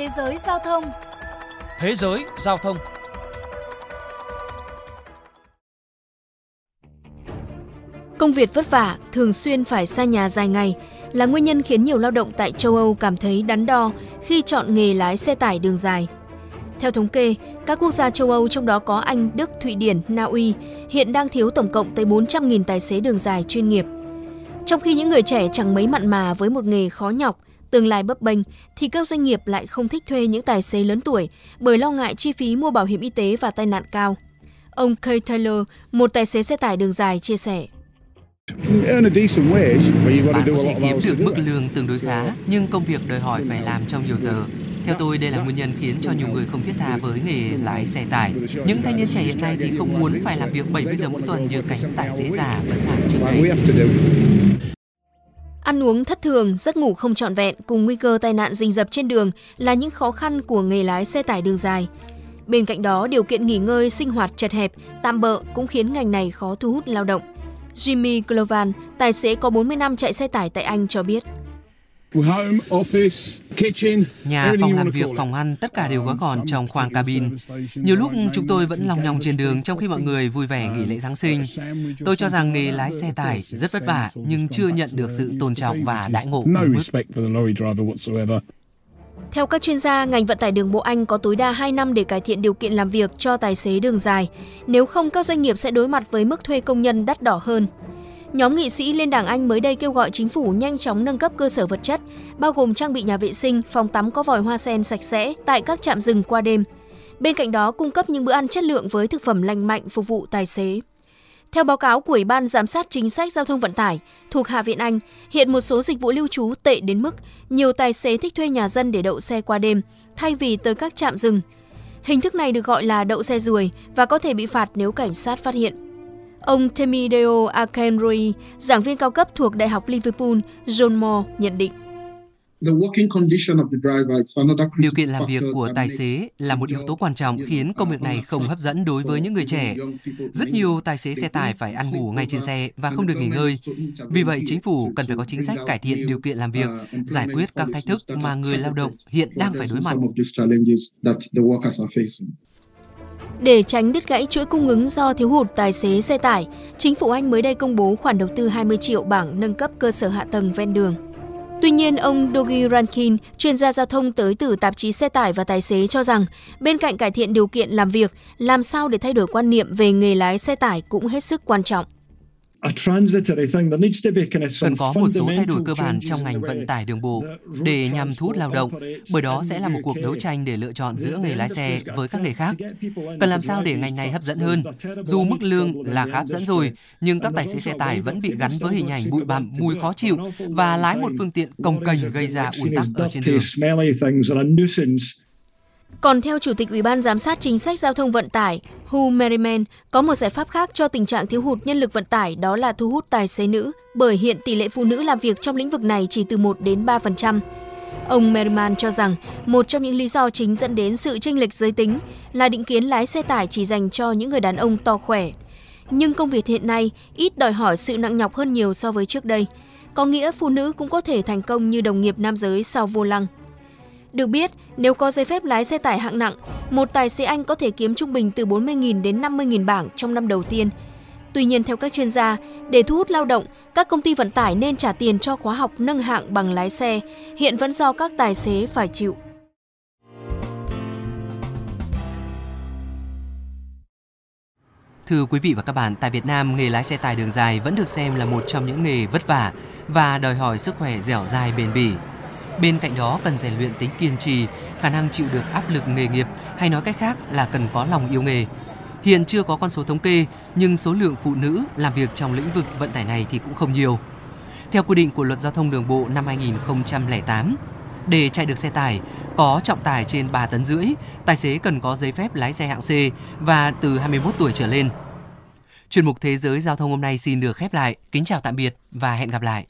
Thế giới giao thông Thế giới giao thông Công việc vất vả, thường xuyên phải xa nhà dài ngày là nguyên nhân khiến nhiều lao động tại châu Âu cảm thấy đắn đo khi chọn nghề lái xe tải đường dài. Theo thống kê, các quốc gia châu Âu trong đó có Anh, Đức, Thụy Điển, Na Uy hiện đang thiếu tổng cộng tới 400.000 tài xế đường dài chuyên nghiệp. Trong khi những người trẻ chẳng mấy mặn mà với một nghề khó nhọc, tương lai bấp bênh, thì các doanh nghiệp lại không thích thuê những tài xế lớn tuổi bởi lo ngại chi phí mua bảo hiểm y tế và tai nạn cao. Ông Kay Taylor, một tài xế xe tải đường dài, chia sẻ. Bạn có thể kiếm được mức lương tương đối khá, nhưng công việc đòi hỏi phải làm trong nhiều giờ. Theo tôi, đây là nguyên nhân khiến cho nhiều người không thiết tha với nghề lái xe tải. Những thanh niên trẻ hiện nay thì không muốn phải làm việc 70 giờ mỗi tuần như cánh tài xế già vẫn làm trước đây. Ăn uống thất thường, giấc ngủ không trọn vẹn cùng nguy cơ tai nạn rình rập trên đường là những khó khăn của nghề lái xe tải đường dài. Bên cạnh đó, điều kiện nghỉ ngơi, sinh hoạt chật hẹp, tạm bợ cũng khiến ngành này khó thu hút lao động. Jimmy Glovan, tài xế có 40 năm chạy xe tải tại Anh cho biết. Nhà, phòng làm việc, phòng ăn, tất cả đều gói gọn trong khoang cabin. Nhiều lúc chúng tôi vẫn lòng nhong trên đường trong khi mọi người vui vẻ nghỉ lễ Giáng sinh. Tôi cho rằng nghề lái xe tải rất vất vả nhưng chưa nhận được sự tôn trọng và đãi ngộ Theo các chuyên gia, ngành vận tải đường bộ Anh có tối đa 2 năm để cải thiện điều kiện làm việc cho tài xế đường dài. Nếu không, các doanh nghiệp sẽ đối mặt với mức thuê công nhân đắt đỏ hơn. Nhóm nghị sĩ Liên đảng Anh mới đây kêu gọi chính phủ nhanh chóng nâng cấp cơ sở vật chất, bao gồm trang bị nhà vệ sinh, phòng tắm có vòi hoa sen sạch sẽ tại các trạm dừng qua đêm. Bên cạnh đó, cung cấp những bữa ăn chất lượng với thực phẩm lành mạnh phục vụ tài xế. Theo báo cáo của Ủy ban Giám sát Chính sách Giao thông Vận tải thuộc Hạ viện Anh, hiện một số dịch vụ lưu trú tệ đến mức nhiều tài xế thích thuê nhà dân để đậu xe qua đêm thay vì tới các trạm dừng. Hình thức này được gọi là đậu xe ruồi và có thể bị phạt nếu cảnh sát phát hiện. Ông Temideo Akenroy, giảng viên cao cấp thuộc Đại học Liverpool, John Moore nhận định. Điều kiện làm việc của tài xế là một yếu tố quan trọng khiến công việc này không hấp dẫn đối với những người trẻ. Rất nhiều tài xế xe tải phải ăn ngủ ngay trên xe và không được nghỉ ngơi. Vì vậy, chính phủ cần phải có chính sách cải thiện điều kiện làm việc, giải quyết các thách thức mà người lao động hiện đang phải đối mặt. Để tránh đứt gãy chuỗi cung ứng do thiếu hụt tài xế xe tải, chính phủ Anh mới đây công bố khoản đầu tư 20 triệu bảng nâng cấp cơ sở hạ tầng ven đường. Tuy nhiên, ông Dogi Rankin, chuyên gia giao thông tới từ tạp chí xe tải và tài xế cho rằng, bên cạnh cải thiện điều kiện làm việc, làm sao để thay đổi quan niệm về nghề lái xe tải cũng hết sức quan trọng. Cần có một số thay đổi cơ bản trong ngành vận tải đường bộ để nhằm thu hút lao động, bởi đó sẽ là một cuộc đấu tranh để lựa chọn giữa nghề lái xe với các nghề khác. Cần làm sao để ngành này hấp dẫn hơn. Dù mức lương là khá hấp dẫn rồi, nhưng các tài xế xe tải vẫn bị gắn với hình ảnh bụi bặm, mùi khó chịu và lái một phương tiện cồng kềnh gây ra ùn tắc ở trên đường. Còn theo Chủ tịch Ủy ban Giám sát Chính sách Giao thông Vận tải Hugh Merriman, có một giải pháp khác cho tình trạng thiếu hụt nhân lực vận tải đó là thu hút tài xế nữ, bởi hiện tỷ lệ phụ nữ làm việc trong lĩnh vực này chỉ từ 1 đến 3%. Ông Merriman cho rằng một trong những lý do chính dẫn đến sự chênh lệch giới tính là định kiến lái xe tải chỉ dành cho những người đàn ông to khỏe. Nhưng công việc hiện nay ít đòi hỏi sự nặng nhọc hơn nhiều so với trước đây. Có nghĩa phụ nữ cũng có thể thành công như đồng nghiệp nam giới sau vô lăng. Được biết, nếu có giấy phép lái xe tải hạng nặng, một tài xế Anh có thể kiếm trung bình từ 40.000 đến 50.000 bảng trong năm đầu tiên. Tuy nhiên, theo các chuyên gia, để thu hút lao động, các công ty vận tải nên trả tiền cho khóa học nâng hạng bằng lái xe, hiện vẫn do các tài xế phải chịu. Thưa quý vị và các bạn, tại Việt Nam, nghề lái xe tải đường dài vẫn được xem là một trong những nghề vất vả và đòi hỏi sức khỏe dẻo dai bền bỉ. Bên cạnh đó cần rèn luyện tính kiên trì, khả năng chịu được áp lực nghề nghiệp hay nói cách khác là cần có lòng yêu nghề. Hiện chưa có con số thống kê, nhưng số lượng phụ nữ làm việc trong lĩnh vực vận tải này thì cũng không nhiều. Theo quy định của Luật Giao thông Đường bộ năm 2008, để chạy được xe tải có trọng tải trên 3 tấn rưỡi, tài xế cần có giấy phép lái xe hạng C và từ 21 tuổi trở lên. Chuyên mục Thế giới Giao thông hôm nay xin được khép lại. Kính chào tạm biệt và hẹn gặp lại.